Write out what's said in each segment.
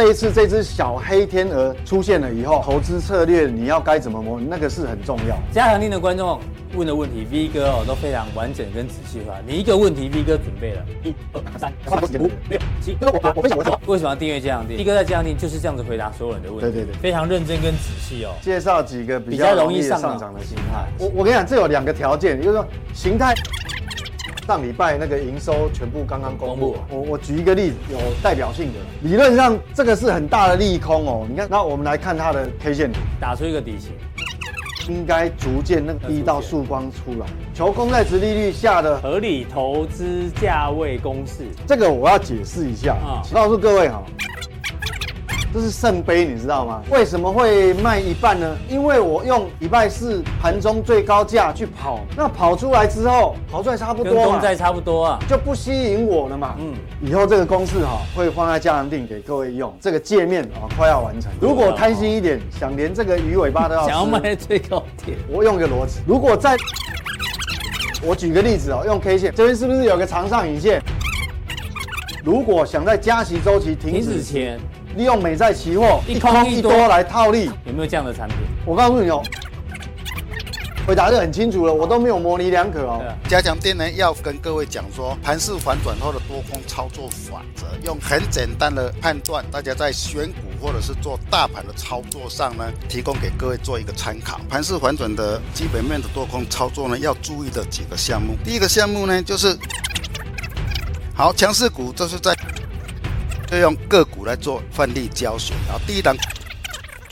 这一次这只小黑天鹅出现了以后，投资策略你要该怎么摸，那个是很重要。加强錠的观众问的问题，V 哥哦都非常完整跟仔细化。你一个问题，V 哥准备了一二三四五六七。我我我分享我为什么要订阅加强定？V 哥在加强定就是这样子回答所有人的问题。对对对，非常认真跟仔细哦。介绍几个比较容易上涨的形态。我我跟你讲，这有两个条件，就是说形态。上礼拜那个营收全部刚刚公布，我我举一个例子，有代表性的，理论上这个是很大的利空哦。你看，那我们来看它的 K 线图，打出一个底型，应该逐渐那个第一道曙光出来。求公债值利率下的合理投资价位公式，这个我要解释一下啊，告诉各位哈。这是圣杯，你知道吗？为什么会卖一半呢？因为我用礼拜四盘中最高价去跑，那跑出来之后，跑出来差不多，跟公债差不多啊，就不吸引我了嘛。嗯，以后这个公式哈会放在加强定给各位用，这个界面啊快要完成。如果贪心一点，想连这个鱼尾巴都要，想要卖最高点，我用个逻辑，如果在，我举个例子哦，用 K 线这边是不是有个长上影线？如果想在加息周期停止前。利用美债期货一空一多来套利，有没有这样的产品？我告诉你哦，回答得很清楚了，我都没有模棱两可哦。加强电呢，要跟各位讲说，盘势反转后的多空操作法则，用很简单的判断，大家在选股或者是做大盘的操作上呢，提供给各位做一个参考。盘势反转的基本面的多空操作呢，要注意的几个项目。第一个项目呢，就是好强势股，这是在。就用个股来做范例教学。然后第一档，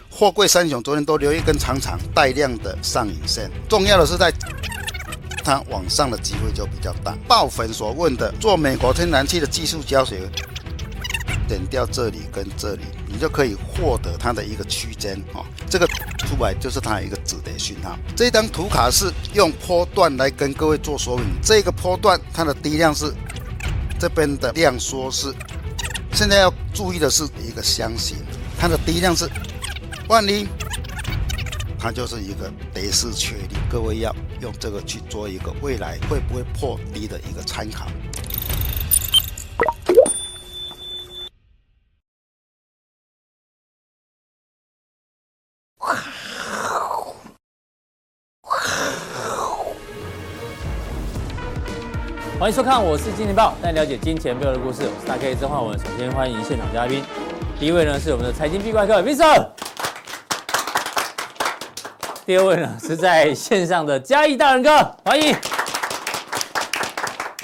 货柜三雄昨天都留一根长长带量的上影线，重要的是在它往上的机会就比较大。爆粉所问的做美国天然气的技术教学，点掉这里跟这里，你就可以获得它的一个区间哦。这个出来就是它一个止跌讯号。这张图卡是用波段来跟各位做说明，这个波段它的低量是这边的量缩是。现在要注意的是一个箱型，它的低量是，万一它就是一个跌势确立，各位要用这个去做一个未来会不会破低的一个参考。欢迎收看，我是金钱爆，带你了解金钱背后的故事。我是大 K 曾焕文。首先欢迎现场嘉宾，第一位呢是我们的财经壁怪客 Vincent，第二位呢是在线上的嘉义大仁哥，欢迎。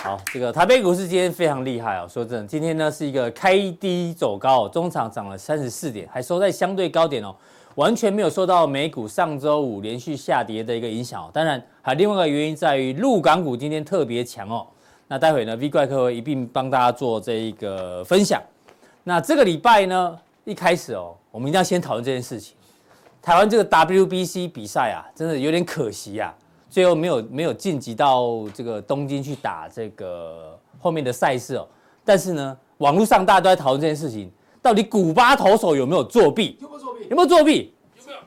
好，这个台北股市今天非常厉害哦，说真的，今天呢是一个开低走高，中场涨了三十四点，还收在相对高点哦，完全没有受到美股上周五连续下跌的一个影响。当然，还有另外一个原因在于陆港股今天特别强哦。那待会呢，V 怪客会一并帮大家做这一个分享。那这个礼拜呢，一开始哦，我们一定要先讨论这件事情。台湾这个 WBC 比赛啊，真的有点可惜啊，最后没有没有晋级到这个东京去打这个后面的赛事哦。但是呢，网络上大家都在讨论这件事情，到底古巴投手有没有作弊？有没有作弊？有没有作弊？有没有？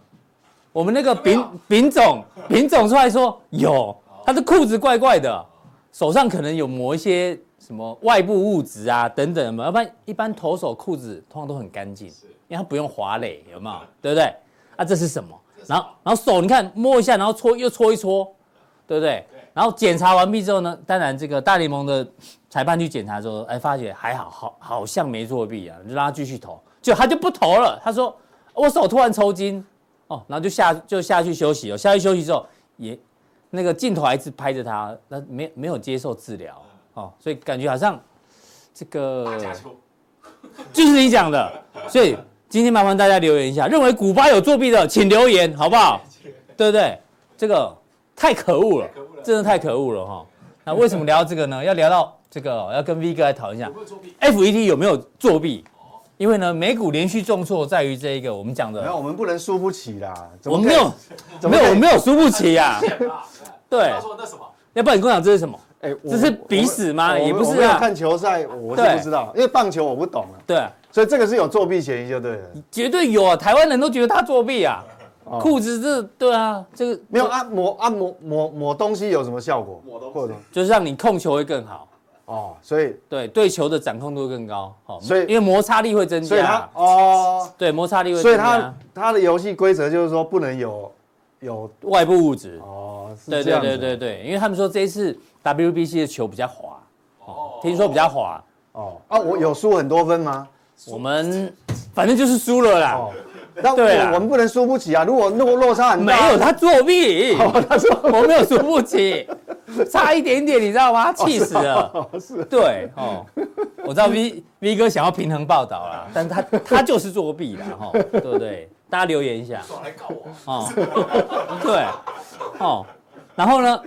我们那个丙丙总丙总出来说有，他的裤子怪怪的。手上可能有抹一些什么外部物质啊，等等嘛，要不然一般投手裤子通常都很干净，因为它不用滑垒，有没有？对不对？啊，这是什么？然后，然后手你看摸一下，然后搓又搓一搓，对不对？然后检查完毕之后呢，当然这个大联盟的裁判去检查之后，哎，发觉还好，好好像没作弊啊，就让他继续投，就他就不投了。他说我手突然抽筋，哦，然后就下就下去休息了。下去休息之后也。那个镜头还是拍着他，那没没有接受治疗哦，所以感觉好像这个 就是你讲的，所以今天麻烦大家留言一下，认为古巴有作弊的，请留言好不好？对不对？这个太可恶了，真的太可恶了哈。那为什么聊到这个呢？要聊到这个，要跟 V 哥来讨论一下，FED 有没有作弊？因为呢，美股连续重挫在于这一个我们讲的，没有，我们不能输不起啦。我们没有，没有，我没有输不起呀。对，那什么？要不然你跟我讲这是什么？哎，这是比死吗？也不是啊。看球赛我是不知道，因为棒球我不懂啊。对，所以这个是有作弊嫌疑，就对了。绝对有啊！台湾人都觉得他作弊啊。裤子这，对啊，这个没有按摩按摩抹抹东西有什么效果？抹东西就是让你控球会更好。哦，所以对对球的掌控度更高，哦，所以因为摩擦力会增加，所以它哦，对摩擦力会增加，所以它它的游戏规则就是说不能有有外部物质。哦，对对对对对，因为他们说这一次 WBC 的球比较滑，哦，听说比较滑，哦。啊，我有输很多分吗？我们反正就是输了啦。那我我们不能输不起啊！如果落落差很大，没有他作弊，他说我没有输不起，差一点点，你知道吗？气死了。是，对哦，我知道 V V 哥想要平衡报道啦，但他他就是作弊啦，哈，对不对？大家留言一下。来搞我。哦，对，哦，然后呢？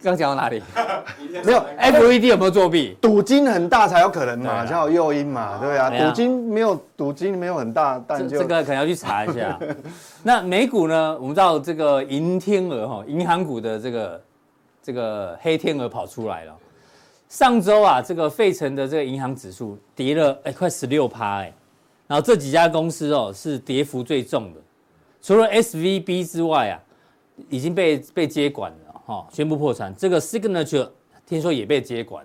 刚讲到哪里？没有，FED 有没有作弊？赌金很大才有可能嘛，才有诱因嘛，对啊。赌金没有，赌金没有很大，但就这个可能要去查一下。那美股呢？我们知道这个银天鹅哈，银行股的这个这个黑天鹅跑出来了。上周啊，这个费城的这个银行指数跌了哎，快十六趴哎。然后这几家公司哦是跌幅最重的，除了 SVB 之外啊，已经被被接管了。哦，宣布破产，这个 Signature 听说也被接管，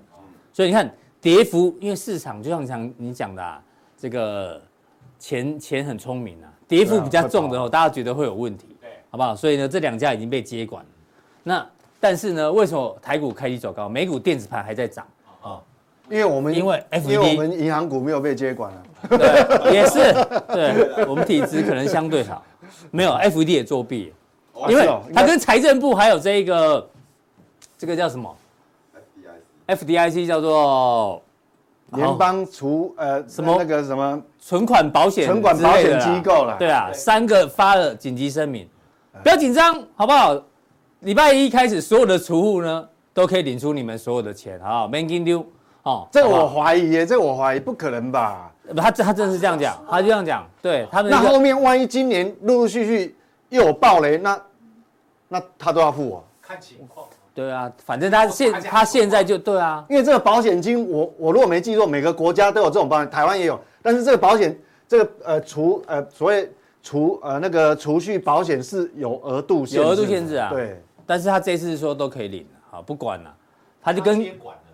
所以你看跌幅，因为市场就像像你讲的啊，这个钱钱很聪明啊，跌幅比较重的哦，大家觉得会有问题，对，好不好？所以呢，这两家已经被接管。那但是呢，为什么台股开低走高，美股电子盘还在涨？哦，因为我们因为为我们银行股没有被接管了，对，也是，对，我们体质可能相对好，没有 FED 也作弊。因为它跟财政部还有这个，这个叫什么？FDIC，FDIC 叫做联邦储呃什么？那个什么？存款保险存款保险机构了。对啊，三个发了紧急声明，不要紧张，好不好？礼拜一开始，所有的储户呢都可以领出你们所有的钱，好，没给丢哦。这个我怀疑耶，这个我怀疑不可能吧？不，他他真是这样讲，他就这样讲，对他们。那后面万一今年陆陆续续又有暴雷，那？那他都要付我，看情况。对啊，反正他现他现在就对啊，因为这个保险金，我我如果没记错，每个国家都有这种保险，台湾也有。但是这个保险，这个呃除呃所谓除呃那个储蓄保险是有额度限制，有额度限制啊。对，但是他这次说都可以领，好不管了，他就跟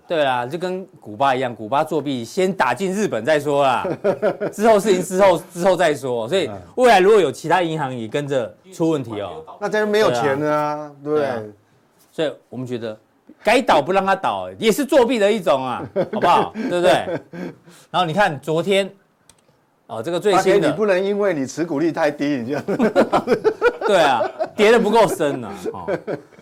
对啊，就跟古巴一样，古巴作弊先打进日本再说啦，之后事情之后之后再说。所以未来如果有其他银行也跟着出问题哦，那这样没有钱了啊，对不对？所以我们觉得该倒不让他倒，也是作弊的一种啊，好不好？对不对？然后你看昨天哦，这个最新的，你不能因为你持股率太低，你就 对啊，跌的不够深啊哦。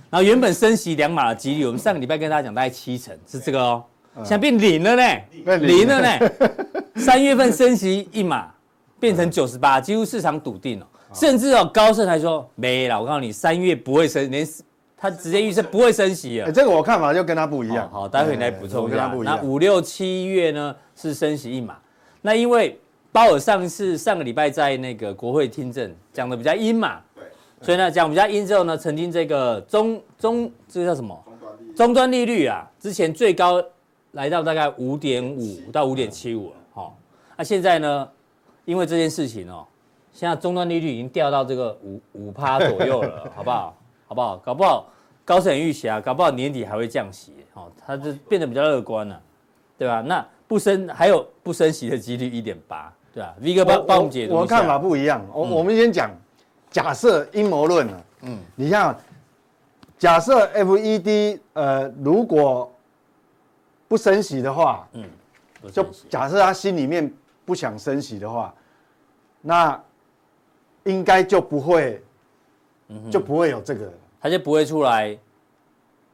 然后原本升息两码的几率，我们上个礼拜跟大家讲大概七成是这个哦，现在变零了呢，零了呢。三月份升息一码变成九十八，几乎市场笃定了，甚至哦高盛还说没了，我告诉你三月不会升，连他直接预测不会升息了。这个我看法就跟他不一样。好，待会你来补充一下。那五六七月呢是升息一码，那因为鲍尔上次上个礼拜在那个国会听证讲的比较阴嘛。所以呢，讲比较阴之后呢，曾经这个中中这个叫什么？终端利率啊，之前最高来到大概五点五到五点七五了，好，那现在呢，因为这件事情哦，现在终端利率已经掉到这个五五趴左右了，好不好？好不好？搞不好高盛预期啊，搞不好年底还会降息，哦，它就变得比较乐观了，对吧？那不升还有不升息的几率一点八，对吧？V 哥帮帮我们解读，我看法不一样，我我们先讲。假设阴谋论了，嗯，你像假设 FED 呃如果不升息的话，嗯，就假设他心里面不想升息的话，那应该就不会，就不会有这个，他就不会出来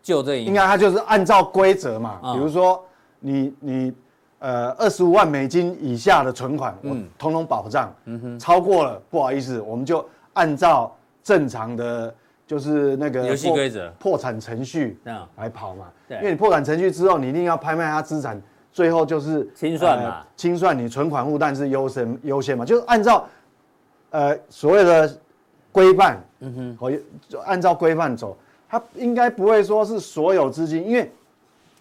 救这一，应该他就是按照规则嘛，比如说你你呃二十五万美金以下的存款，我通通保障，嗯哼，超过了不好意思，我们就。按照正常的，就是那个游戏规则、破产程序来跑嘛。对，因为你破产程序之后，你一定要拍卖他资产，最后就是清算嘛，呃、清算你存款户，但是优先优先嘛，就是按照呃所谓的规范，嗯哼，我就按照规范走，他应该不会说是所有资金，因为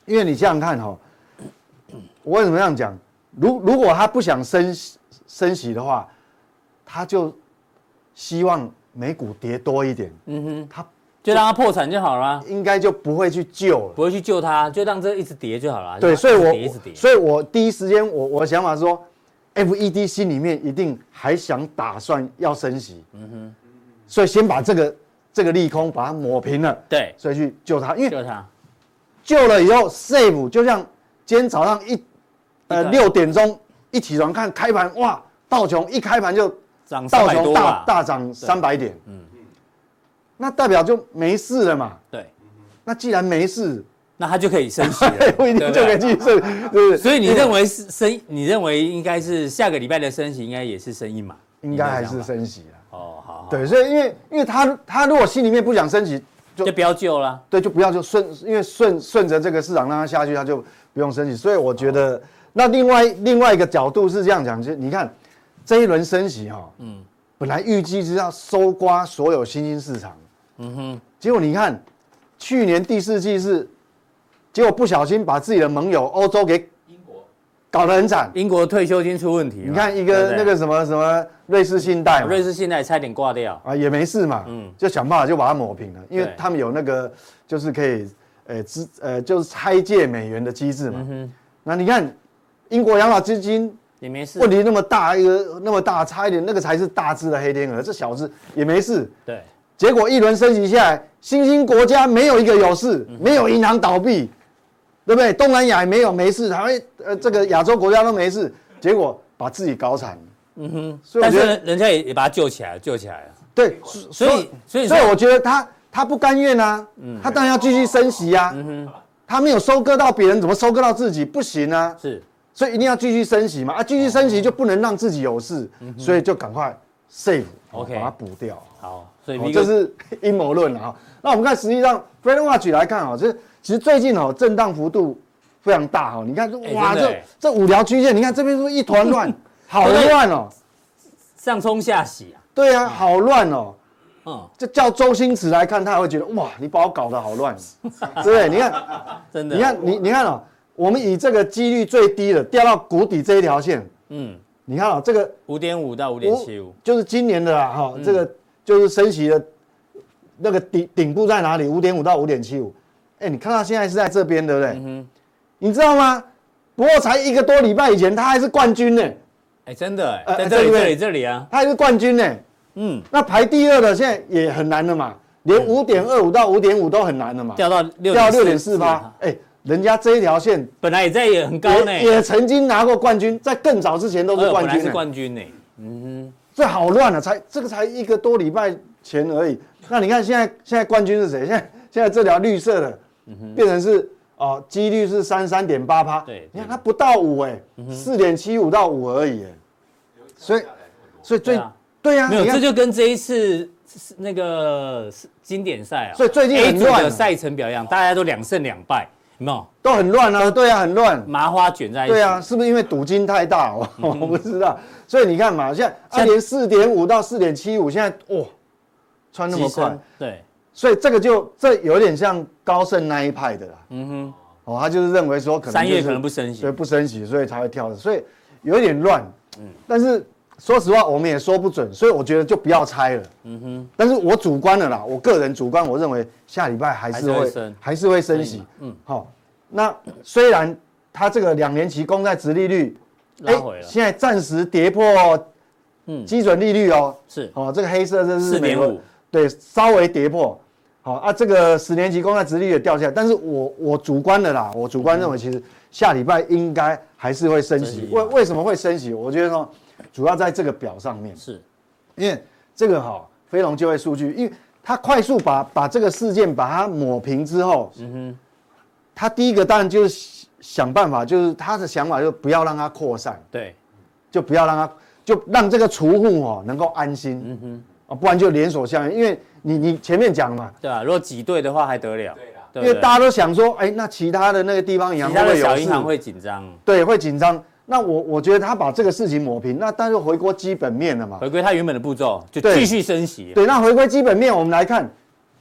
因为你这样看哈，我为什么这样讲？如如果他不想升升息的话，他就。希望美股跌多一点，嗯哼，他就让它破产就好了，应该就不会去救了，不会去救它，就让这一直跌就好了。对，所以我所以我第一时间我我的想法是说，FED 心里面一定还想打算要升息，嗯哼，所以先把这个这个利空把它抹平了，对，所以去救它，因为救它，救了以后 save 就像今天早上一呃六点钟一起床看开盘，哇，道琼一开盘就。道琼大大涨三百点，嗯，那代表就没事了嘛？对，那既然没事，那他就可以升息，不一定就可以继续升，对不对？所以你认为是升？你认为应该是下个礼拜的升息，应该也是升一码？应该还是升息了。哦，好，对，所以因为因为他他如果心里面不想升息，就不要救了。对，就不要就顺，因为顺顺着这个市场让它下去，他就不用升息。所以我觉得，那另外另外一个角度是这样讲，就你看。这一轮升息哈，嗯，本来预计是要收刮所有新兴市场，嗯哼，结果你看，去年第四季是，结果不小心把自己的盟友欧洲给英国。搞得很惨，英国退休金出问题，你看一个那个什么什么瑞士信贷，瑞士信贷差点挂掉。啊，也没事嘛，嗯，就想办法就把它抹平了，因为他们有那个就是可以，呃资呃就是拆借美元的机制嘛，嗯哼，那你看英国养老基金。也没事，问题那么大一个那么大，差一点那个才是大只的黑天鹅，这小只也没事。对，结果一轮升级下来，新兴国家没有一个有事，没有银行倒闭，对不对？东南亚也没有没事，台湾呃这个亚洲国家都没事，结果把自己搞惨。嗯哼，所以我觉得但是人家也也把他救起来，救起来了。对，所以所以所以我觉得他他不甘愿啊，他当然要继续升息啊。嗯哼，他没有收割到别人，怎么收割到自己？不行啊。是。所以一定要继续升息嘛，啊，继续升息就不能让自己有事，所以就赶快 save，OK，把它补掉。好，所以这是阴谋论啊。那我们看实际上 f r e d Watch 来看啊，这其实最近哦震荡幅度非常大哈。你看，哇，这这五条曲线，你看这边是不是一团乱，好乱哦，上冲下洗啊。对啊，好乱哦。嗯，这叫周星驰来看，他还会觉得哇，你把我搞得好乱，对不对？你看，真的，你看你你看哦。我们以这个几率最低的掉到谷底这一条线，嗯，你看啊，这个五点五到五点七五，就是今年的啦，哈，这个就是升息的，那个顶顶部在哪里？五点五到五点七五，哎，你看它现在是在这边，对不对？嗯哼，你知道吗？不过才一个多礼拜以前，它还是冠军呢，哎，真的，哎，在这里这里这里啊，它还是冠军呢，嗯，那排第二的现在也很难了嘛，连五点二五到五点五都很难了嘛，掉到掉六点四八，哎。人家这一条线本来也在也很高呢，也曾经拿过冠军，在更早之前都是冠军，是冠军呢。嗯哼，这好乱啊，才这个才一个多礼拜前而已。那你看现在现在冠军是谁？现在现在这条绿色的，变成是哦，几率是三三点八趴。对，你看它不到五哎，四点七五到五而已。所以所以最对呀，没有这就跟这一次那个经典赛啊，所以最近很乱的赛程表一样，大家都两胜两败。都很乱啊，对啊，很乱，麻花卷在一起。对啊，是不是因为赌金太大？我 我不知道。所以你看嘛，现在连四点五到四点七五，现在哇，穿那么快。对，所以这个就这有点像高盛那一派的啦。嗯哼，哦，他就是认为说可能三月可能不升息，所以不升息，所以才会跳的。所以有一点乱。嗯，但是说实话，我们也说不准，所以我觉得就不要猜了。嗯哼，但是我主观的啦，我个人主观，我认为下礼拜还是会还是会升，还是会升息。嗯，好。那虽然它这个两年期公债殖利率拉回了，现在暂时跌破，嗯，基准利率哦，是哦，这个黑色这是四点五，对，稍微跌破，好啊，这个十年期公债殖利率也掉下来，但是我我主观的啦，我主观认为其实下礼拜应该还是会升息，为为什么会升息？我觉得说主要在这个表上面，是。因为这个哈非农就业数据，因为它快速把把这个事件把它抹平之后，嗯哼。他第一个当然就是想办法，就是他的想法就是不要让它扩散，对，就不要让它，就让这个储户哦能够安心，嗯哼，啊，不然就连锁效应，因为你你前面讲嘛，对啊，如果挤兑的话还得了，对，因为大家都想说，哎，那其他的那个地方银行会有事，小银行会紧张，对，会紧张。那我我觉得他把这个事情抹平，那当然就回归基本面了嘛，回归他原本的步骤，就继续升息。对，那回归基本面，我们来看，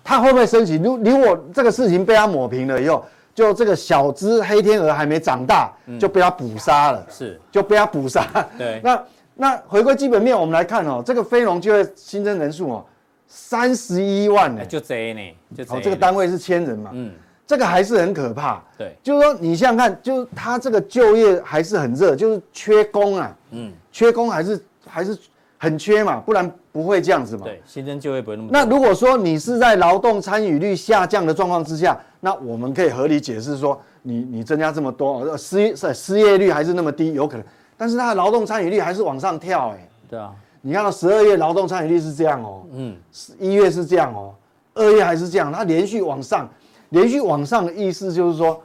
他会不会升息？如如果这个事情被他抹平了以后。就这个小只黑天鹅还没长大，就被他捕杀了，是就被他捕杀。对，那那回归基本面，我们来看哦，这个非农就业新增人数哦，三十一万呢，就这呢，就哦，这个单位是千人嘛，嗯，这个还是很可怕。对，就是说你想想看，就是他这个就业还是很热，就是缺工啊，嗯，缺工还是还是很缺嘛，不然不会这样子嘛。对，新增就业不会那么多。那如果说你是在劳动参与率下降的状况之下，那我们可以合理解释说你，你你增加这么多，失业失业率还是那么低，有可能，但是它的劳动参与率还是往上跳，哎，对啊。你看到十二月劳动参与率是这样哦，嗯，一月是这样哦，二月还是这样，它连续往上，连续往上的意思就是说，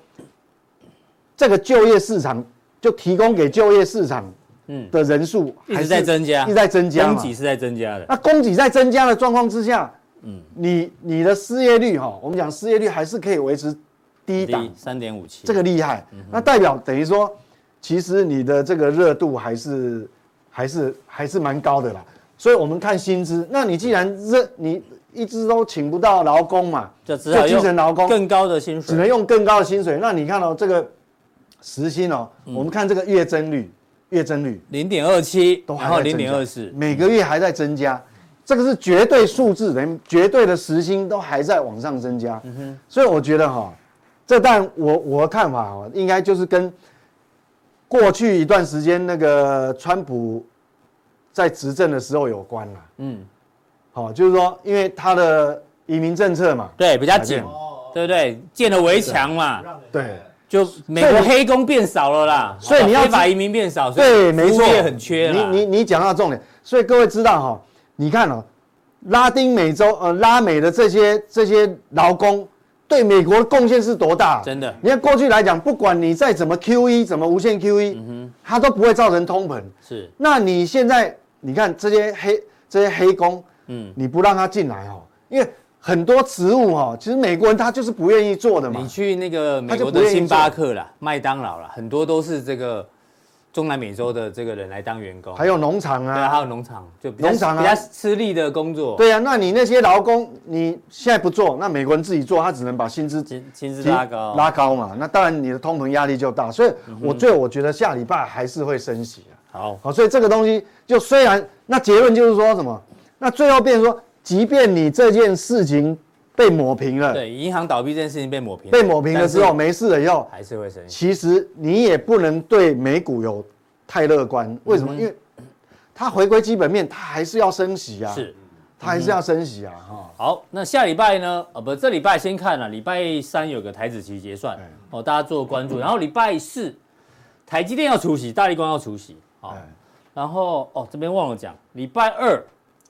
这个就业市场就提供给就业市场，嗯的人数还是在增加，一直在增加，供给是在增加的。那供给在增加的状况之下，嗯，你你的失业率哈，我们讲失业率还是可以维持低档三点五七，这个厉害，那代表等于说，其实你的这个热度还是。还是还是蛮高的啦，所以我们看薪资。那你既然热，你一直都请不到劳工嘛，就只好用劳工更高的薪水，只能用更高的薪水。那你看到、喔、这个时薪哦、我们看这个月增率，月增率零点二七，都还有零点二四，每个月还在增加，这个是绝对数字，连绝对的时薪都还在往上增加。嗯哼，所以我觉得哈、喔，这但我我的看法哦、喔，应该就是跟。过去一段时间，那个川普在执政的时候有关了。嗯，好，就是说，因为他的移民政策嘛，对，比较紧，对不对？建了围墙嘛，对，就美国黑工变少了啦，所以你要非法移民变少，对，没错，也很缺。你你你讲到重点，所以各位知道哈，你看哦，拉丁美洲呃拉美的这些这些劳工。对美国的贡献是多大？真的，你看过去来讲，不管你再怎么 QE，怎么无限 QE，嗯哼，它都不会造成通膨。是，那你现在你看这些黑这些黑工，嗯，你不让他进来哦，因为很多职务哦，其实美国人他就是不愿意做的嘛。你去那个美国的星巴克啦、麦当劳啦，很多都是这个。中南美洲的这个人来当员工，还有农场啊，对啊，还有农场，就农场啊，比较吃力的工作。对啊，那你那些劳工，你现在不做，那美国人自己做，他只能把薪资薪资拉高拉高嘛。那当然你的通膨压力就大，所以我最后我觉得下礼拜还是会升息啊。好，好，所以这个东西就虽然那结论就是说什么，那最后变成说，即便你这件事情被抹平了，对，银行倒闭这件事情被抹平，被抹平了之后没事了以后，还是会升。其实你也不能对美股有太乐观，为什么？因为它回归基本面，它还是要升息啊，是，它还是要升息啊。哈，好，那下礼拜呢？哦，不，这礼拜先看了，礼拜三有个台子期结算，哦，大家做关注。然后礼拜四，台积电要除息，大力光要除息，好，然后哦，这边忘了讲，礼拜二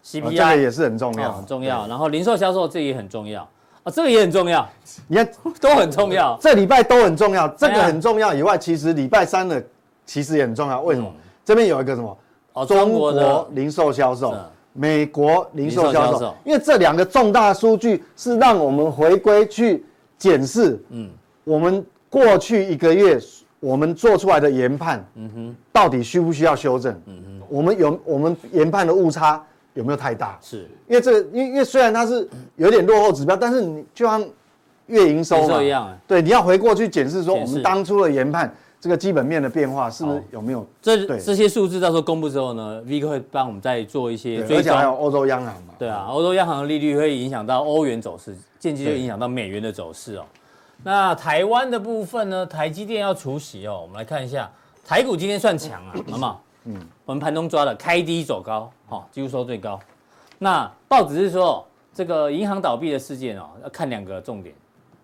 CPI 这个也是很重要，很重要。然后零售销售这也很重要。啊，这个也很重要，你看都很重要，这礼拜都很重要。这个很重要以外，其实礼拜三的其实也很重要。为什么？这边有一个什么？哦，中国零售销售，美国零售销售。因为这两个重大数据是让我们回归去检视，嗯，我们过去一个月我们做出来的研判，嗯哼，到底需不需要修正？嗯哼，我们有我们研判的误差。有没有太大？是因为这个，因为因为虽然它是有点落后指标，但是你就像月营收一样，对，你要回过去检视说，我们当初的研判这个基本面的变化是不是有没有？这这些数字到时候公布之后呢，V 哥会帮我们再做一些追踪。而且还有欧洲央行嘛？对啊，欧洲央行的利率会影响到欧元走势，间接就影响到美元的走势哦。那台湾的部分呢？台积电要除息哦，我们来看一下，台股今天算强啊，好不好？嗯，我们盘中抓的开低走高，好，几乎收最高。那报纸是说，这个银行倒闭的事件哦，要看两个重点。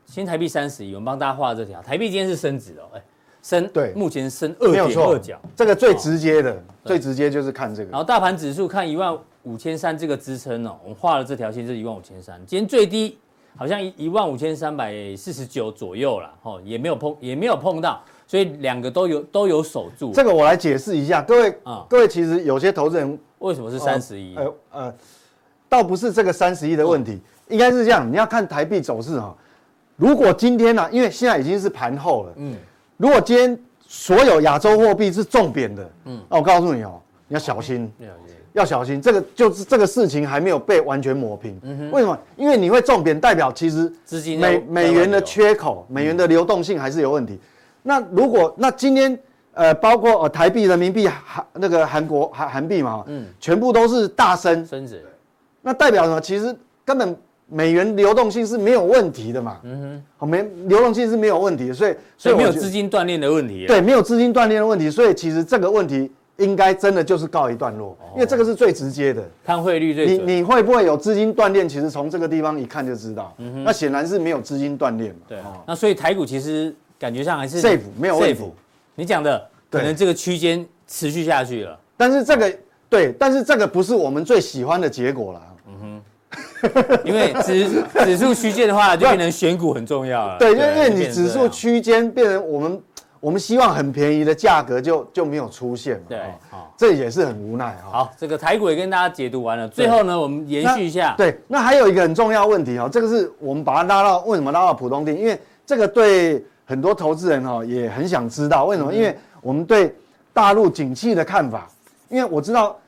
先台币三十亿，我们帮大家画了这条。台币今天是升值哦，哎，升，对，目前升二点二角，这个最直接的，最直接就是看这个。然后大盘指数看一万五千三这个支撑哦，我们画了这条线是一万五千三，今天最低好像一一万五千三百四十九左右了，哦，也没有碰，也没有碰到。所以两个都有都有守住。这个我来解释一下，各位啊，各位其实有些投资人为什么是三十一？呃呃，倒不是这个三十一的问题，应该是这样，你要看台币走势哈。如果今天呢，因为现在已经是盘后了，嗯，如果今天所有亚洲货币是重贬的，嗯，那我告诉你哦，你要小心，要小心，这个就是这个事情还没有被完全抹平。为什么？因为你会重贬，代表其实资金美美元的缺口，美元的流动性还是有问题。那如果那今天呃，包括呃台币、人民币、韩那个韩国韩韩币嘛，嗯，全部都是大升升值，那代表什么？其实根本美元流动性是没有问题的嘛。嗯哼，好，没流动性是没有问题的，所以所以没有资金断裂的问题。对，没有资金断裂的问题，所以其实这个问题应该真的就是告一段落，因为这个是最直接的。看汇率最。你你会不会有资金断裂？其实从这个地方一看就知道。嗯哼，那显然是没有资金断裂嘛。对，那所以台股其实感觉上还是 safe 没有问题。你讲的可能这个区间持续下去了，但是这个。对，但是这个不是我们最喜欢的结果了。嗯哼，因为指 指数区间的话，就变成选股很重要了。对，因为因为你指数区间变成我们我们希望很便宜的价格就就没有出现嘛。对，这也是很无奈啊。好，这个台股也跟大家解读完了，最后呢，我们延续一下。对，那还有一个很重要问题哈，这个是我们把它拉到为什么拉到普通地？因为这个对很多投资人哈也很想知道为什么？因为我们对大陆景气的看法，因为我知道。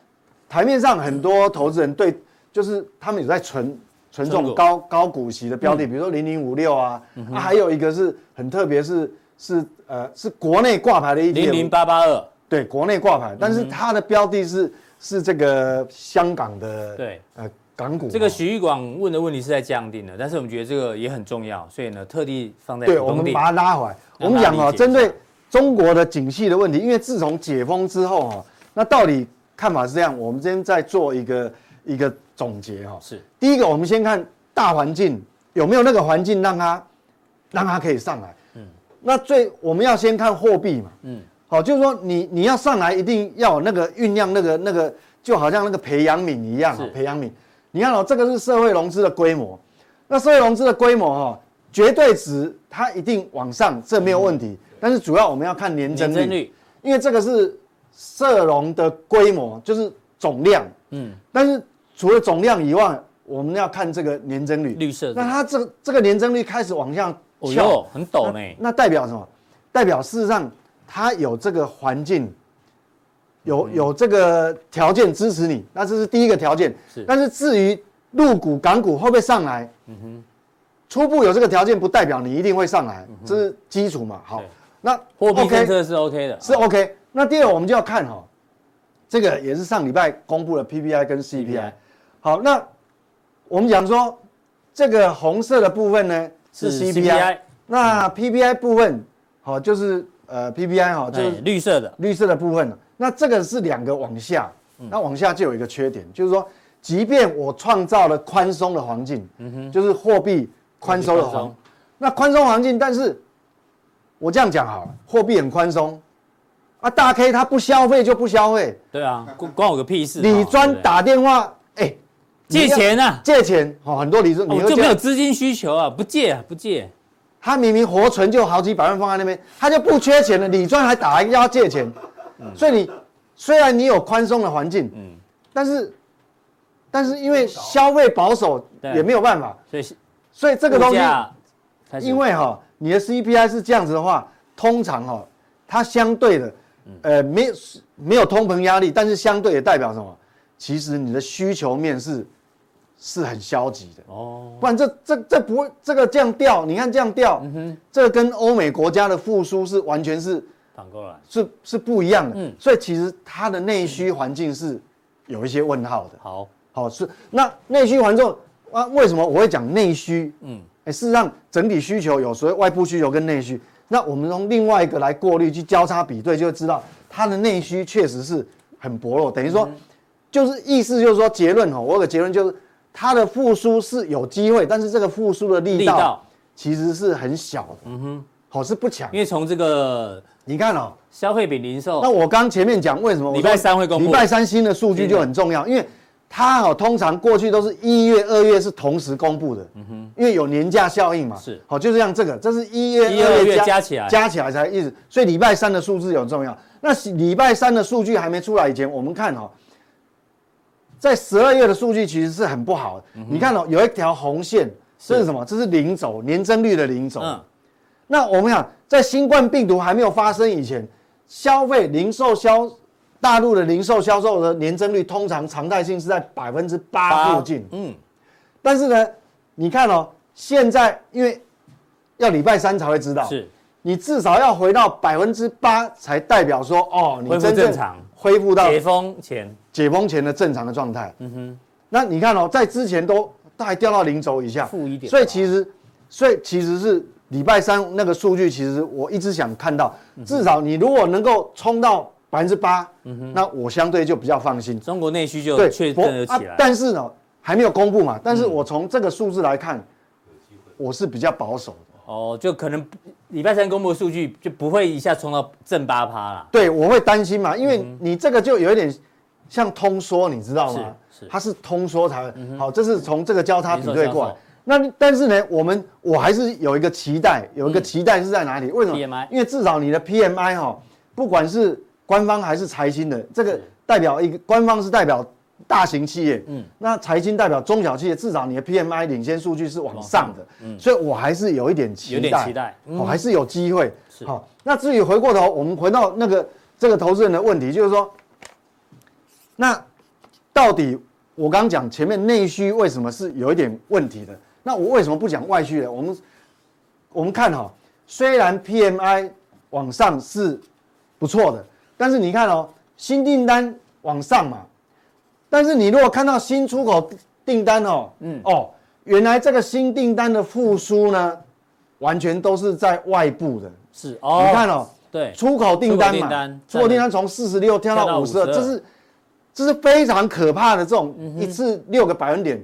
台面上很多投资人对，就是他们有在存存这种高高股息的标的，比如说零零五六啊，啊还有一个是很特别，是是呃是国内挂牌的一零零八八二，对，国内挂牌，但是它的标的是是这个香港的对。呃港股。这个许玉广问的问题是在降定的，但是我们觉得这个也很重要，所以呢特地放在对，我们把它拉回来。我们讲哦，针对中国的景气的问题，因为自从解封之后哈，那到底。看法是这样，我们今天再做一个一个总结哈。是，第一个我们先看大环境有没有那个环境让它让它可以上来。嗯，那最我们要先看货币嘛。嗯，好，就是说你你要上来一定要有那个酝酿那个那个，就好像那个培养皿一样。是，培养皿。你看哦，这个是社会融资的规模，那社会融资的规模哈，绝对值它一定往上，这没有问题。但是主要我们要看年增率，因为这个是。社融的规模就是总量，嗯，但是除了总量以外，我们要看这个年增率，绿色。那它这个这个年增率开始往下跳，哦、很陡呢。那代表什么？代表事实上它有这个环境，有有这个条件支持你。那这是第一个条件。是。但是至于入股、港股会不会上来？嗯哼。初步有这个条件，不代表你一定会上来，嗯、这是基础嘛。好，那货币政策是 OK 的，是 OK。那第二，我们就要看哈，这个也是上礼拜公布了 PPI 跟 CPI。好，那我们讲说，这个红色的部分呢是 CPI，那 PPI 部分好就是呃 PPI 哈就是绿色的绿色的部分。那这个是两个往下，那往下就有一个缺点，就是说，即便我创造了宽松的环境，嗯哼，就是货币宽松的环，那宽松环境，但是我这样讲好了，货币很宽松。啊，大 K 他不消费就不消费，对啊，关我个屁事。李专打电话，哎，借钱啊，借钱，哦，很多李专，你就没有资金需求啊，不借啊，不借。他明明活存就好几百万放在那边，他就不缺钱了。李专还打来要借钱，所以你虽然你有宽松的环境，嗯，但是但是因为消费保守也没有办法，所以所以这个东西，因为哈，你的 CPI 是这样子的话，通常哈。它相对的，呃，没没有通膨压力，但是相对也代表什么？其实你的需求面是是很消极的。哦。不然这这这不会这个这样掉，你看这样掉，这个跟欧美国家的复苏是完全是反过来，是是不一样的。嗯，所以其实它的内需环境是有一些问号的。好，好是那内需环境啊，为什么我会讲内需？嗯，哎，事实上整体需求有所谓外部需求跟内需。那我们从另外一个来过滤，去交叉比对，就会知道它的内需确实是很薄弱。等于说，就是意思就是说结论哈，我有个结论就是它的复苏是有机会，但是这个复苏的力道其实是很小的。嗯哼，好是不强。因为从这个你看哦，消费品零售。那我刚前面讲为什么礼拜三会公布？礼拜三新的数据就很重要，因为。它哦，通常过去都是一月、二月是同时公布的，嗯哼，因为有年假效应嘛，是，好，就是像这个，这是一月、二月加起来，加起来才意思，所以礼拜三的数字很重要。那礼拜三的数据还没出来以前，我们看哦，在十二月的数据其实是很不好的。你看哦，有一条红线，这是什么？这是零轴，年增率的零轴。嗯，那我们讲，在新冠病毒还没有发生以前，消费、零售销。大陆的零售销售的年增率通常常态性是在百分之八附近，嗯，但是呢，你看哦，现在因为要礼拜三才会知道，是，你至少要回到百分之八才代表说哦，你真正恢复到解封前，解封前的正常的状态，嗯哼，那你看哦，在之前都都还掉到零轴以下，负一点，所以其实，所以其实是礼拜三那个数据，其实我一直想看到，至少你如果能够冲到百分之八，那我相对就比较放心。中国内需就确认了起来，啊，但是呢，还没有公布嘛，但是我从这个数字来看，我是比较保守的。哦，就可能礼拜三公布的数据就不会一下冲到正八趴了。对，我会担心嘛，因为你这个就有一点像通缩，你知道吗？是，它是通缩才会好，这是从这个交叉比对过来。那但是呢，我们我还是有一个期待，有一个期待是在哪里？为什么？PMI，因为至少你的 PMI 哈，不管是官方还是财经的，这个代表一个官方是代表。大型企业，嗯，那财经代表中小企业，至少你的 PMI 领先数据是往上的，嗯，所以我还是有一点期待，有点期待，哦，还是有机会，好，那至于回过头，我们回到那个这个投资人的问题，就是说，那到底我刚刚讲前面内需为什么是有一点问题的？那我为什么不讲外需呢？我们我们看哈，虽然 PMI 往上是不错的，但是你看哦，新订单往上嘛。但是你如果看到新出口订单哦，嗯哦，原来这个新订单的复苏呢，完全都是在外部的，是哦，你看哦，对，出口订单嘛，出口订单从四十六跳到五十二，这是这是非常可怕的这种一次六个百分点，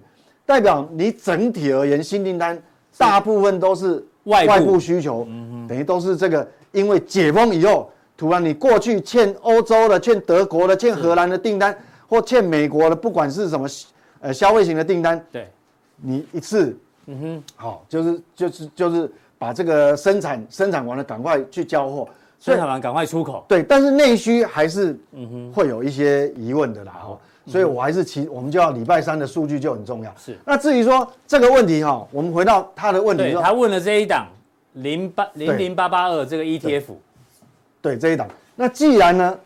代表你整体而言新订单大部分都是外外部需求，嗯等于都是这个因为解封以后，突然你过去欠欧洲的、欠德国的、欠荷兰的订单。或欠美国的，不管是什么，呃，消费型的订单，对，你一次，嗯哼，好，就是就是就是把这个生产生产完了，赶快去交货，生产完赶快出口，对，但是内需还是，嗯哼，会有一些疑问的啦，哈，所以我还是其，我们就要礼拜三的数据就很重要，是。那至于说这个问题哈，我们回到他的问题，他问了这一档零八零零八八二这个 ETF，对这一档，那既然呢？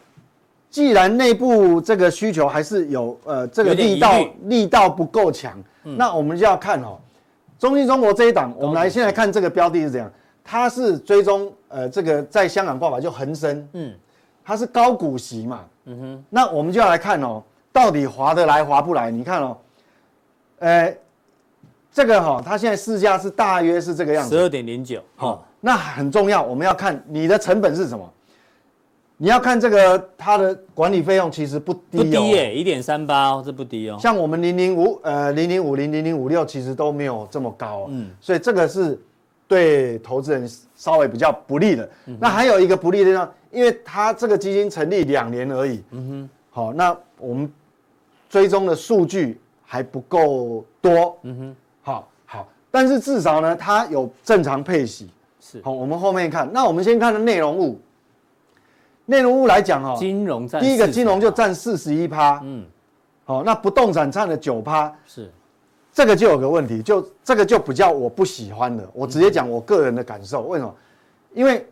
既然内部这个需求还是有呃这个力道力道不够强，嗯、那我们就要看哦，中信中国这一档，我们来先来看这个标的是怎样，它是追踪呃这个在香港挂牌就恒生，嗯，它是高股息嘛，嗯哼，那我们就要来看哦，到底划得来划不来？你看哦，呃，这个哈、哦，它现在市价是大约是这个样子，十二点零九，好，那很重要，我们要看你的成本是什么。你要看这个它的管理费用其实不低哦，不低耶，一点三八哦，这不低哦。像我们零零五呃零零五零零零五六其实都没有这么高，嗯，所以这个是对投资人稍微比较不利的。那还有一个不利的地方，因为它这个基金成立两年而已，嗯哼，好，那我们追踪的数据还不够多，嗯哼，好好，但是至少呢，它有正常配息，是。好，我们后面看，那我们先看的内容物。内容物来讲哈，金融占第一个金融就占四十一趴，嗯，好，那不动产占了九趴，是，这个就有个问题，就这个就比较我不喜欢的，我直接讲我个人的感受，为什么？因为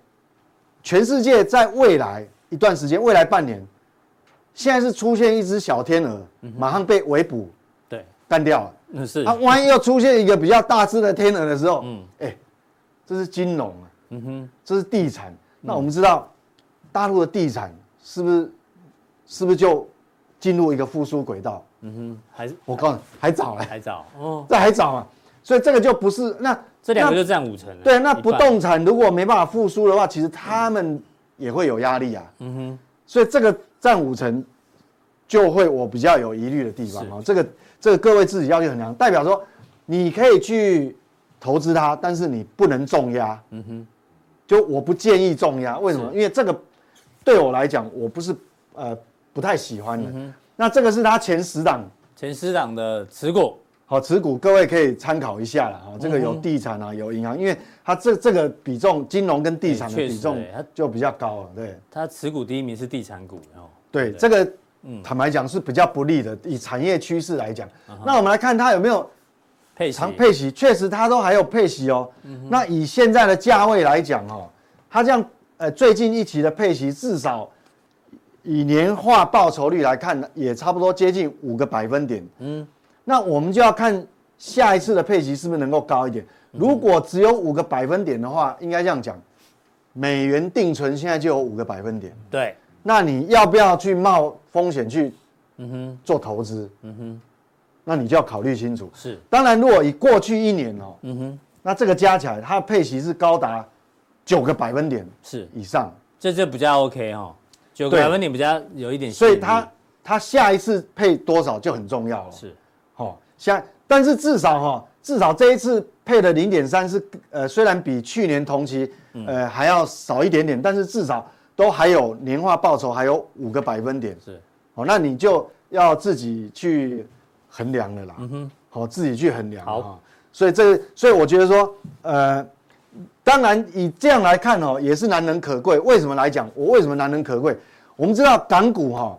全世界在未来一段时间，未来半年，现在是出现一只小天鹅，马上被围捕，对，干掉了，嗯是，它万一又出现一个比较大只的天鹅的时候，嗯，哎，这是金融啊，嗯哼，这是地产，那我们知道。大陆的地产是不是是不是就进入一个复苏轨道？嗯哼，还是我告诉你，还早嘞，还早。哦，这还早嘛，所以这个就不是那这两个就占五成。对，那不动产如果没办法复苏的话，其实他们也会有压力啊。嗯哼，所以这个占五成就会我比较有疑虑的地方啊。这个这个各位自己要求衡量，代表说你可以去投资它，但是你不能重压。嗯哼，就我不建议重压，为什么？因为这个。对我来讲，我不是呃不太喜欢的。嗯、那这个是他前十档，前十档的持股，好持股，各位可以参考一下了哈。这个有地产啊，有银行，因为它这这个比重，金融跟地产的比重，它就比较高了。对，它持股第一名是地产股哦。对，对这个坦白讲是比较不利的，以产业趋势来讲。嗯、那我们来看它有没有配长配息，确实它都还有配息哦。嗯、那以现在的价位来讲哦，它这样。呃，最近一期的配息至少以年化报酬率来看，也差不多接近五个百分点。嗯，那我们就要看下一次的配息是不是能够高一点。如果只有五个百分点的话，应该这样讲，美元定存现在就有五个百分点。对，那你要不要去冒风险去，嗯哼，做投资？嗯哼，那你就要考虑清楚。是，当然，如果以过去一年哦，嗯哼，那这个加起来，它的配息是高达九个百分点是以上，这就比较 OK 哈，九个百分点比较有一点。所以它它下一次配多少就很重要了。是，好，下但是至少哈，至少这一次配的零点三是呃，虽然比去年同期呃还要少一点点，但是至少。都还有年化报酬还有五个百分点，是，哦，那你就要自己去衡量了啦，嗯哼，好，自己去衡量，好，所以这，所以我觉得说，呃，当然以这样来看哦，也是难能可贵。为什么来讲？我为什么难能可贵？我们知道港股哈，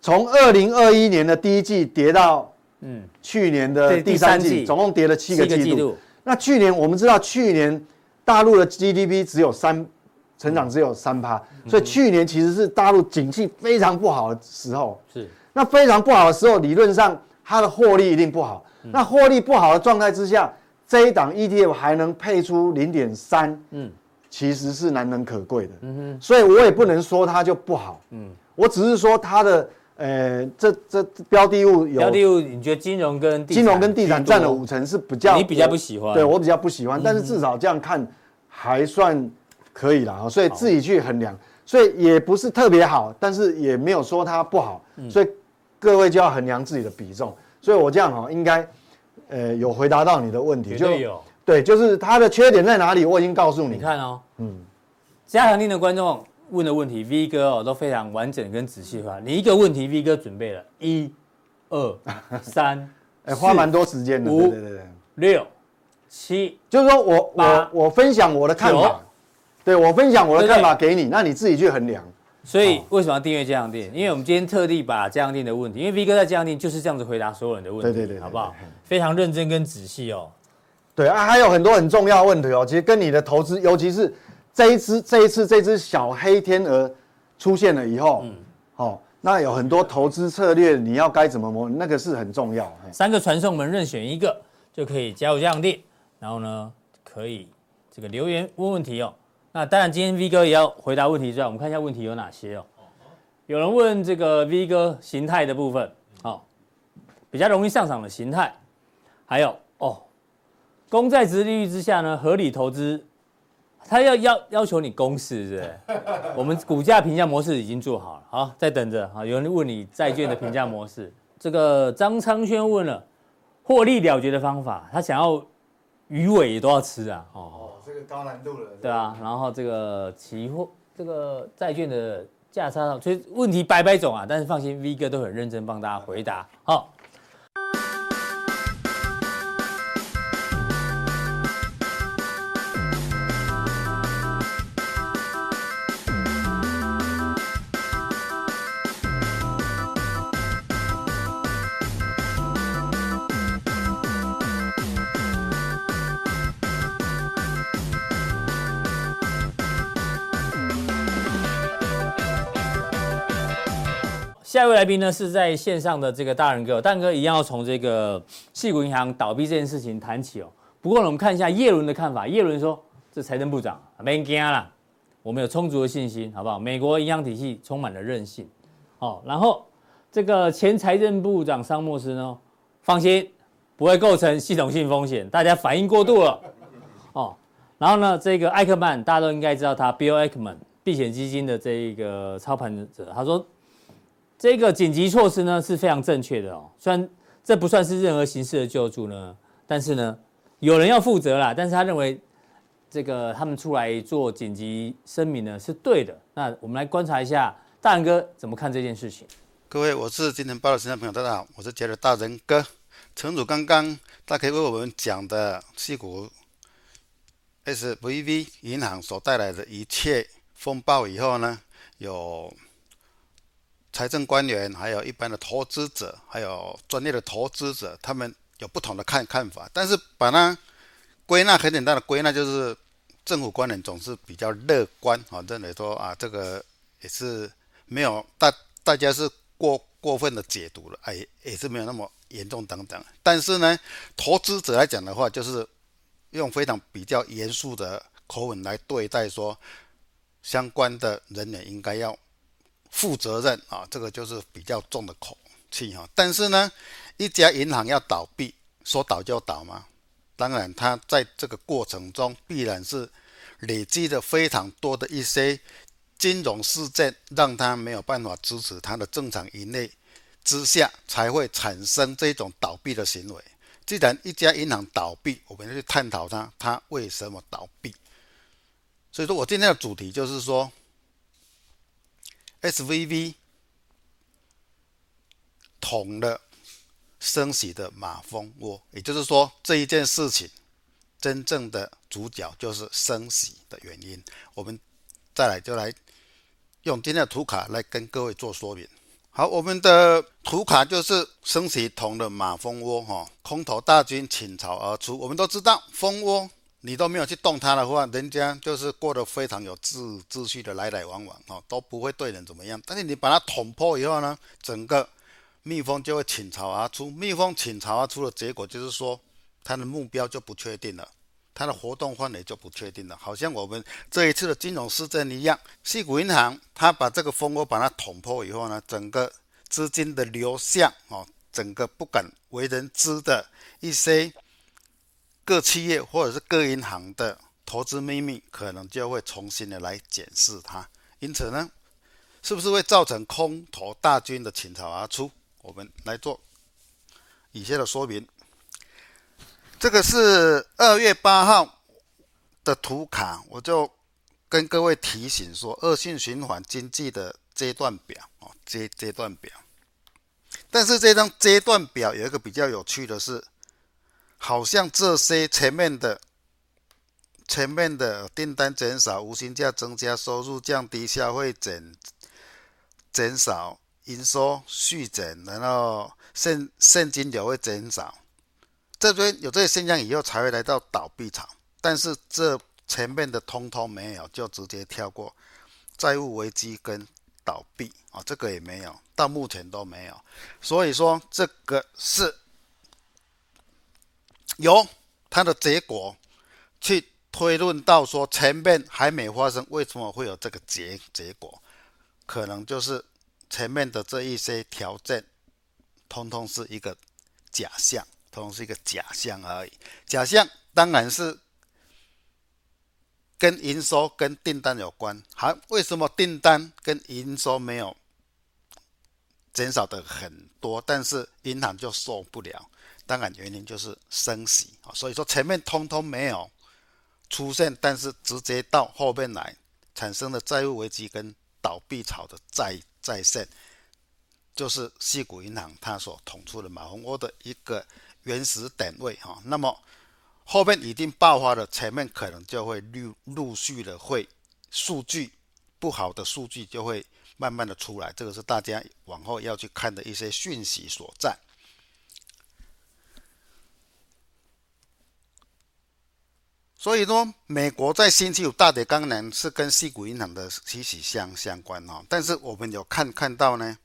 从二零二一年的第一季跌到，嗯，去年的第三季，总共跌了七个季度。那去年我们知道，去年大陆的 GDP 只有三。成长只有三趴，所以去年其实是大陆景气非常不好的时候。是，那非常不好的时候，理论上它的获利一定不好。那获利不好的状态之下，这一档 ETF 还能配出零点三，嗯，其实是难能可贵的。嗯哼，所以我也不能说它就不好。嗯，我只是说它的，呃，这这标的物有标的物，你觉得金融跟金融跟地产占了五成是比较，你比较不喜欢？对我比较不喜欢，但是至少这样看还算。可以了，所以自己去衡量，所以也不是特别好，但是也没有说它不好，所以各位就要衡量自己的比重。所以我这样哈，应该呃有回答到你的问题，就有对，就是它的缺点在哪里，我已经告诉你。你看哦，嗯，加强定的观众问的问题，V 哥哦都非常完整跟仔细化。你一个问题，V 哥准备了一、二、三，哎，花蛮多时间的，对对对，六、七，就是说我我我分享我的看法。对，我分享我的看法给你，那你自己去衡量。所以为什么要订阅加强錠？因为我们今天特地把加强錠的问题，因为 V 哥在加强錠就是这样子回答所有人的问题，对对对，好不好？非常认真跟仔细哦。对啊，还有很多很重要的问题哦。其实跟你的投资，尤其是这一次这一次这只小黑天鹅出现了以后，嗯，好，那有很多投资策略，你要该怎么摸，那个是很重要。三个传送门任选一个就可以加入加强錠，然后呢，可以这个留言问问题哦。那当然，今天 V 哥也要回答问题之外，我们看一下问题有哪些哦。有人问这个 V 哥形态的部分，哦，比较容易上涨的形态，还有哦，公债值利率之下呢，合理投资，他要要要求你公示是不是？我们股价评价模式已经做好了，好，再等着啊。有人问你债券的评价模式，这个张昌轩问了获利了结的方法，他想要鱼尾也都要吃啊，哦。这个高难度了，对啊，然后这个期货、这个债券的价差上，所以问题百百种啊，但是放心，V 哥都很认真帮大家回答，好。下一位来宾呢，是在线上的这个大仁哥，大仁哥一样要从这个矽谷银行倒闭这件事情谈起哦。不过呢，我们看一下叶伦的看法。叶伦说：“这财政部长别惊了，我们有充足的信心，好不好？美国银行体系充满了韧性，哦。然后这个前财政部长桑莫斯呢，放心，不会构成系统性风险，大家反应过度了，哦。然后呢，这个艾克曼大家都应该知道他，Bill Ackman 避险基金的这一个操盘者，他说。”这个紧急措施呢是非常正确的哦，虽然这不算是任何形式的救助呢，但是呢，有人要负责啦。但是他认为，这个他们出来做紧急声明呢是对的。那我们来观察一下大仁哥怎么看这件事情。各位，我是金钱报的听众朋友，大家好，我是杰的大仁哥。陈主刚刚大概为我们讲的矽谷 S V V 银行所带来的一切风暴以后呢，有。财政官员，还有一般的投资者，还有专业的投资者，他们有不同的看看法。但是把它归纳很简单的归纳，就是政府官员总是比较乐观啊，认为说啊，这个也是没有大大家是过过分的解读了，哎，也是没有那么严重等等。但是呢，投资者来讲的话，就是用非常比较严肃的口吻来对待，说相关的人员应该要。负责任啊，这个就是比较重的口气哈。但是呢，一家银行要倒闭，说倒就倒吗？当然，它在这个过程中必然是累积了非常多的一些金融事件，让它没有办法支持它的正常盈利之下，才会产生这种倒闭的行为。既然一家银行倒闭，我们要去探讨它，它为什么倒闭？所以说我今天的主题就是说，SVB 捅了升息的马蜂窝，也就是说这一件事情真正的主角就是升息的原因。我们再来就来用今天的图卡来跟各位做说明。好，我们的图卡就是升息捅了马蜂窝，哈，空头大军倾巢而出。我们都知道，蜂窝你都没有去动它的话，人家就是过得非常有秩秩序的来来往往，哈，都不会对人怎么样。但是你把它捅破以后呢，整个蜜蜂就会倾巢而出。蜜蜂倾巢而出的结果就是说，它的目标就不确定了。它的活动范围就不确定了，好像我们这一次的金融事件一样。矽谷银行它把这个蜂窝把它捅破以后呢，整个资金的流向哦，整个不敢为人知的一些各企业或者是各银行的投资秘密，可能就会重新的来检视它。因此呢，是不是会造成空头大军的倾巢而出？我们来做以下的说明。这个是二月八号的图卡，我就跟各位提醒说，恶性循环经济的阶段表哦，阶阶段表。但是这张阶段表有一个比较有趣的是，好像这些前面的前面的订单减少、无形价增加、收入降低、消费减减少、营收续减，然后现现金流会减少。这边有这些现象以后，才会来到倒闭潮。但是这前面的通通没有，就直接跳过债务危机跟倒闭啊，这个也没有，到目前都没有。所以说，这个是由它的结果去推论到说，前面还没发生，为什么会有这个结结果？可能就是前面的这一些条件，通通是一个假象。通通是一个假象而已，假象当然是跟营收、跟订单有关。还，为什么订单跟营收没有减少的很多，但是银行就受不了？当然原因就是升息啊。所以说前面通通没有出现，但是直接到后面来产生的债务危机跟倒闭潮的再再现，就是西谷银行它所捅出的马蜂窝的一个。原始点位哈，那么后面已经爆发了，前面可能就会陆陆续的会数据不好的数据就会慢慢的出来，这个是大家往后要去看的一些讯息所在。所以说，美国在星期五大跌，当然是跟硅谷银行的息息相相关哈，但是我们有看看到呢。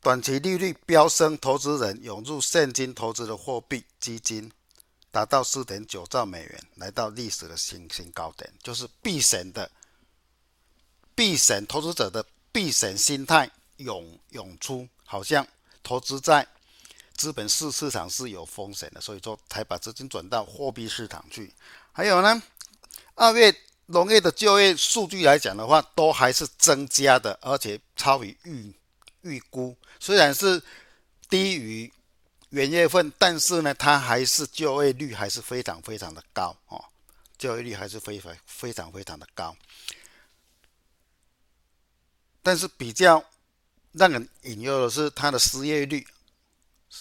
短期利率飙升，投资人涌入现金投资的货币基金达到四点九兆美元，来到历史的新新高点，就是避险的避险投资者的避险心态涌涌出，好像投资在资本市市场是有风险的，所以说才把资金转到货币市场去。还有呢，二月农业的就业数据来讲的话，都还是增加的，而且超于预预估。虽然是低于元月份，但是呢，它还是就业率还是非常非常的高哦，就业率还是非常非常非常的高。但是比较让人隐忧的是，它的失业率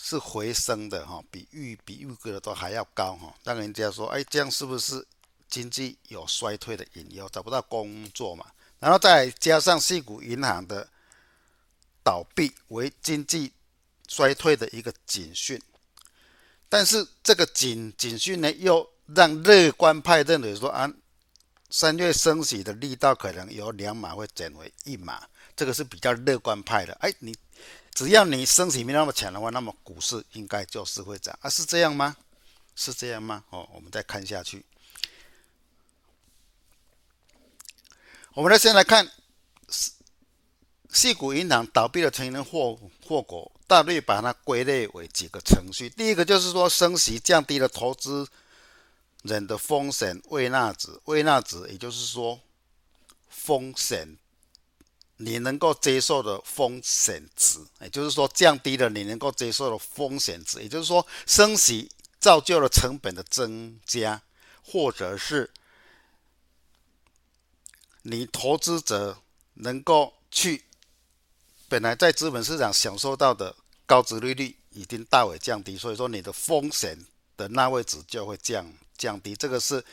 是回升的哈，比预比预估的都还要高哈，让人家说，哎，这样是不是经济有衰退的隐忧，找不到工作嘛？然后再加上矽谷银行的。倒闭为经济衰退的一个警讯，但是这个警警讯呢，又让乐观派认为说啊，三月升息的力道可能由两码会减为一码，这个是比较乐观派的。哎，你只要你升息没那么强的话，那么股市应该就是会涨啊？是这样吗？是这样吗？哦，我们再看下去，我们来先来看。矽谷银行倒闭的成因或后果，大略把它归类为几个程序。第一个就是说，升息降低了投资人的风险胃纳值，胃纳值也就是说风险你能够接受的风险值，也就是说降低了你能够接受的风险值，也就是说升息造就了成本的增加，或者是你投资者能够去。本来在资本市场享受到的高值利率已经大为降低，所以说你的风险的那位置就会降降低，这个是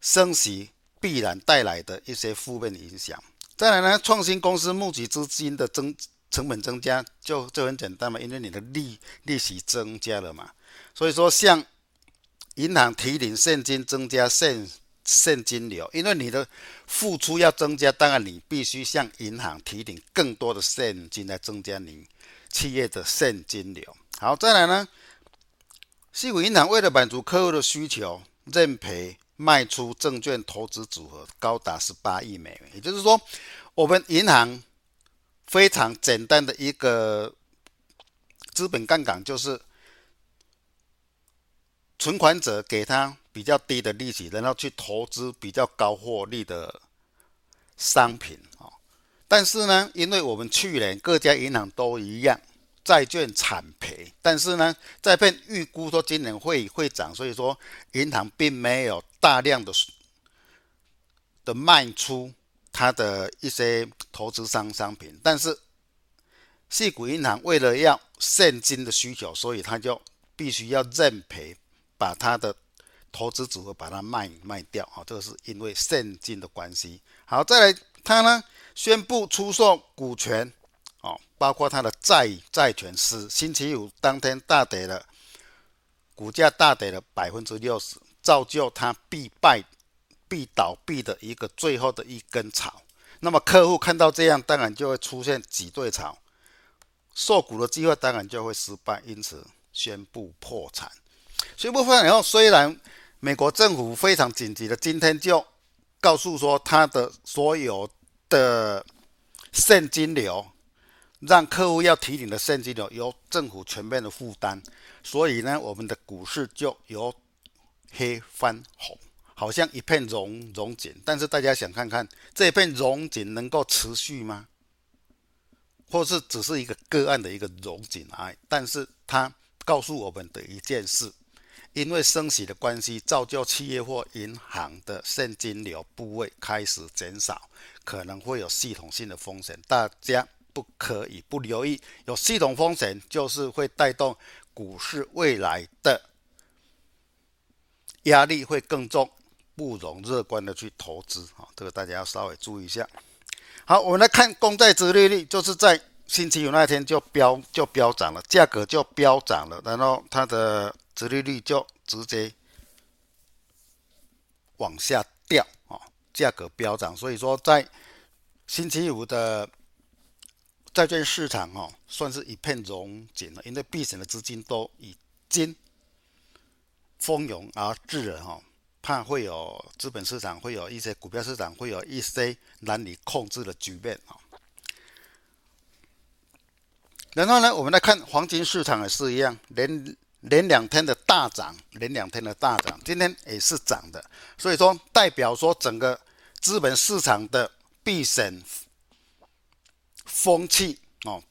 升息必然带来的一些负面影响。再来呢，创新公司募集资金的增成本增加，就就很简单嘛，因为你的利利息增加了嘛，所以说像银行提领现金增加现。现金流，因为你的付出要增加，当然你必须向银行提领更多的现金来增加你企业的现金流。好，再来呢，矽谷银行为了满足客户的需求，认赔卖出证券投资组合高达十八亿美元。也就是说，我们银行非常简单的一个资本杠杆，就是存款者给他。比较低的利息，然后去投资比较高获利的商品啊。但是呢，因为我们去年各家银行都一样，债券惨赔，但是呢，债券预估说今年会会涨，所以说银行并没有大量的的卖出它的一些投资商商品。但是，系股银行为了要现金的需求，所以他就必须要认赔，把它的。投资组合把它卖卖掉啊，这个是因为现金的关系。好，再来，他呢宣布出售股权，哦，包括他的债债权，是星期五当天大跌了，股价大跌了百分之六十，造就他必败、必倒闭的一个最后的一根草。那么客户看到这样，当然就会出现挤兑潮，售股的机会当然就会失败，因此宣布破产。宣布破产以后，虽然美国政府非常紧急的，今天就告诉说，他的所有的现金流，让客户要提领的现金流由政府全面的负担，所以呢，我们的股市就由黑翻红，好像一片融融景。但是大家想看看，这片融景能够持续吗？或是只是一个个案的一个融景而已？但是它告诉我们的一件事。因为升息的关系，造就企业或银行的现金流部位开始减少，可能会有系统性的风险。大家不可以不留意，有系统风险就是会带动股市未来的压力会更重，不容乐观的去投资。哈，这个大家要稍微注意一下。好，我们来看公债殖利率，就是在星期五那天就飙就飙涨了，价格就飙涨了，然后它的。殖利率就直接往下掉啊，价格飙涨，所以说在星期五的债券市场哦，算是一片融景了，因为避险的资金都已经蜂拥而至了哈，怕会有资本市场会有一些股票市场会有一些难以控制的局面啊。然后呢，我们来看黄金市场也是一样，连。连两天的大涨，连两天的大涨，今天也是涨的，所以说代表说整个资本市场的避险风气哦，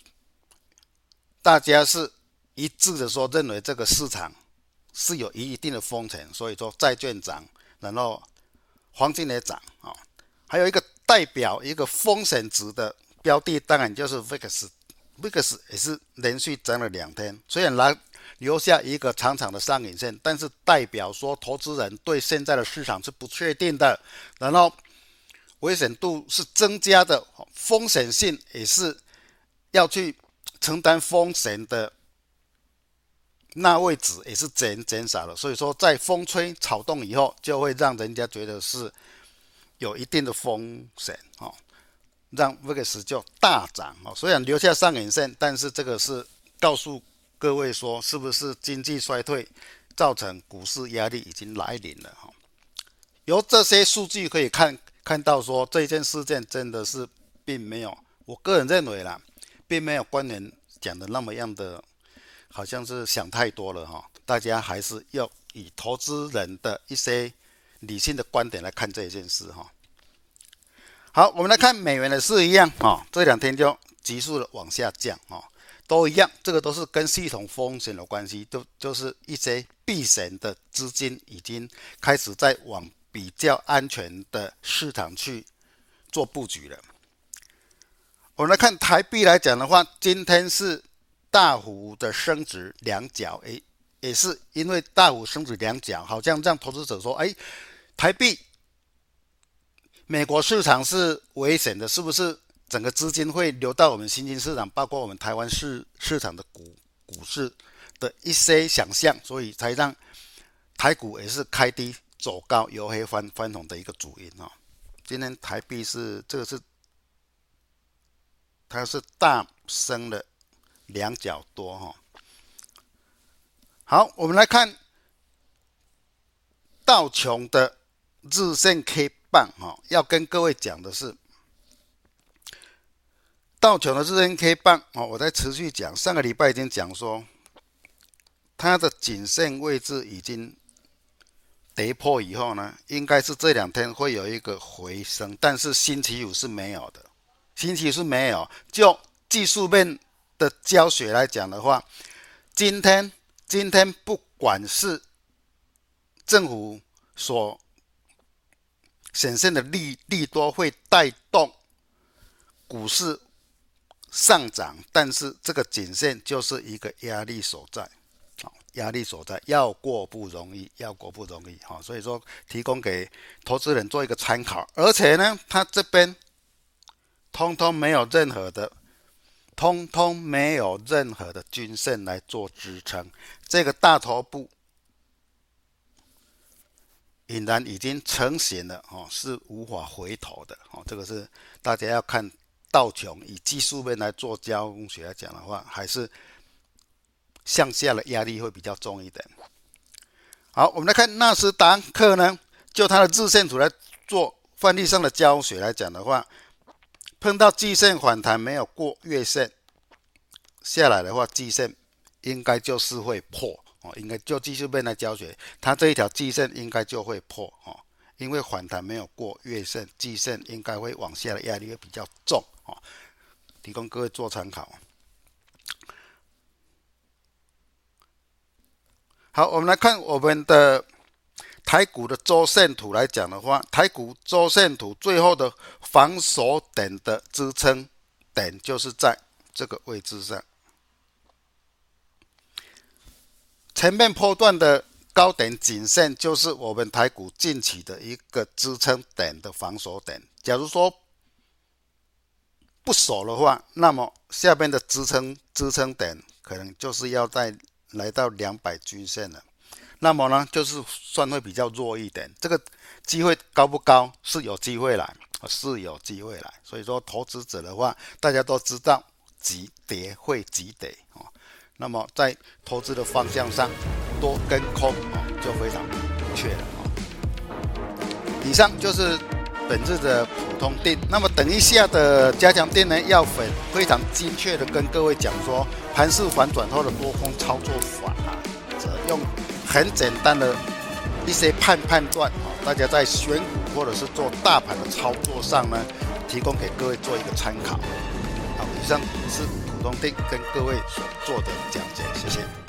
大家是一致的说认为这个市场是有一定的风险，所以说债券涨，然后黄金也涨啊，还有一个代表一个风险值的标的，当然就是 VIX，VIX 也是连续涨了两天，虽然来。留下一个长长的上影线，但是代表说投资人对现在的市场是不确定的，然后危险度是增加的，风险性也是要去承担风险的那位置也是减减少了，所以说在风吹草动以后，就会让人家觉得是有一定的风险哦，让 VIX 就大涨哦，虽然留下上影线，但是这个是告诉。各位说，是不是经济衰退造成股市压力已经来临了？哈，由这些数据可以看看到，说这件事件真的是并没有我个人认为啦，并没有官员讲的那么样的，好像是想太多了哈。大家还是要以投资人的一些理性的观点来看这件事哈。好，我们来看美元的是一样啊，这两天就急速的往下降啊，都一样，这个都是跟系统风险有关系，都就是一些避险的资金已经开始在往比较安全的市场去做布局了。我们来看台币来讲的话，今天是大幅的升值两角，诶，也是因为大幅升值两角，好像让投资者说，哎，台币美国市场是危险的，是不是？整个资金会流到我们新兴市场，包括我们台湾市市场的股股市的一些想象，所以才让台股也是开低走高，由黑翻翻红的一个主因啊。今天台币是这个是。它是大升了两角多哈。好，我们来看道琼的日线 K 棒哈，要跟各位讲的是道琼的日线 K 棒哦，我在持续讲，上个礼拜已经讲说它的颈线位置已经跌破以后呢，应该是这两天会有一个回升，但是星期五是没有的。星期是没有，就技术面的教学来讲的话，今天今天不管是政府所显现的利利多会带动股市上涨，但是这个颈线就是一个压力所在，压力所在，要过不容易，要过不容易，好，所以说提供给投资人做一个参考，而且呢，他这边。通通没有任何的，通通没有任何的均线来做支撑，这个大头部俨然已经成型了哦，是无法回头的哦。这个是大家要看道琼以技术面来做教学来讲的话，还是向下的压力会比较重一点。好，我们来看纳斯达克呢，就它的日线图来做范例上的教学来讲的话。碰到季线反弹没有过月线下来的话，季线应该就是会破哦，应该就技术面来教学，它这一条季线应该就会破哦，因为反弹没有过月线，季线应该会往下的压力会比较重哦，提供各位做参考。好，我们来看我们的。台股的周线图来讲的话，台股周线图最后的防守点的支撑点就是在这个位置上。前面波段的高点颈线就是我们台股近期的一个支撑点的防守点。假如说不守的话，那么下边的支撑支撑点可能就是要在来到两百均线了。那么呢，就是算会比较弱一点。这个机会高不高？是有机会来，是有机会来。所以说，投资者的话，大家都知道，急跌会急跌哦。那么在投资的方向上，多跟空哦，就非常明确了哦。以上就是本日的普通定。那么等一下的加强定呢，要非非常精确的跟各位讲说，盘势反转后的多空操作法啊，则用。很简单的一些判判断啊，大家在选股或者是做大盘的操作上呢，提供给各位做一个参考。好，以上是普通定跟各位所做的讲解，谢谢。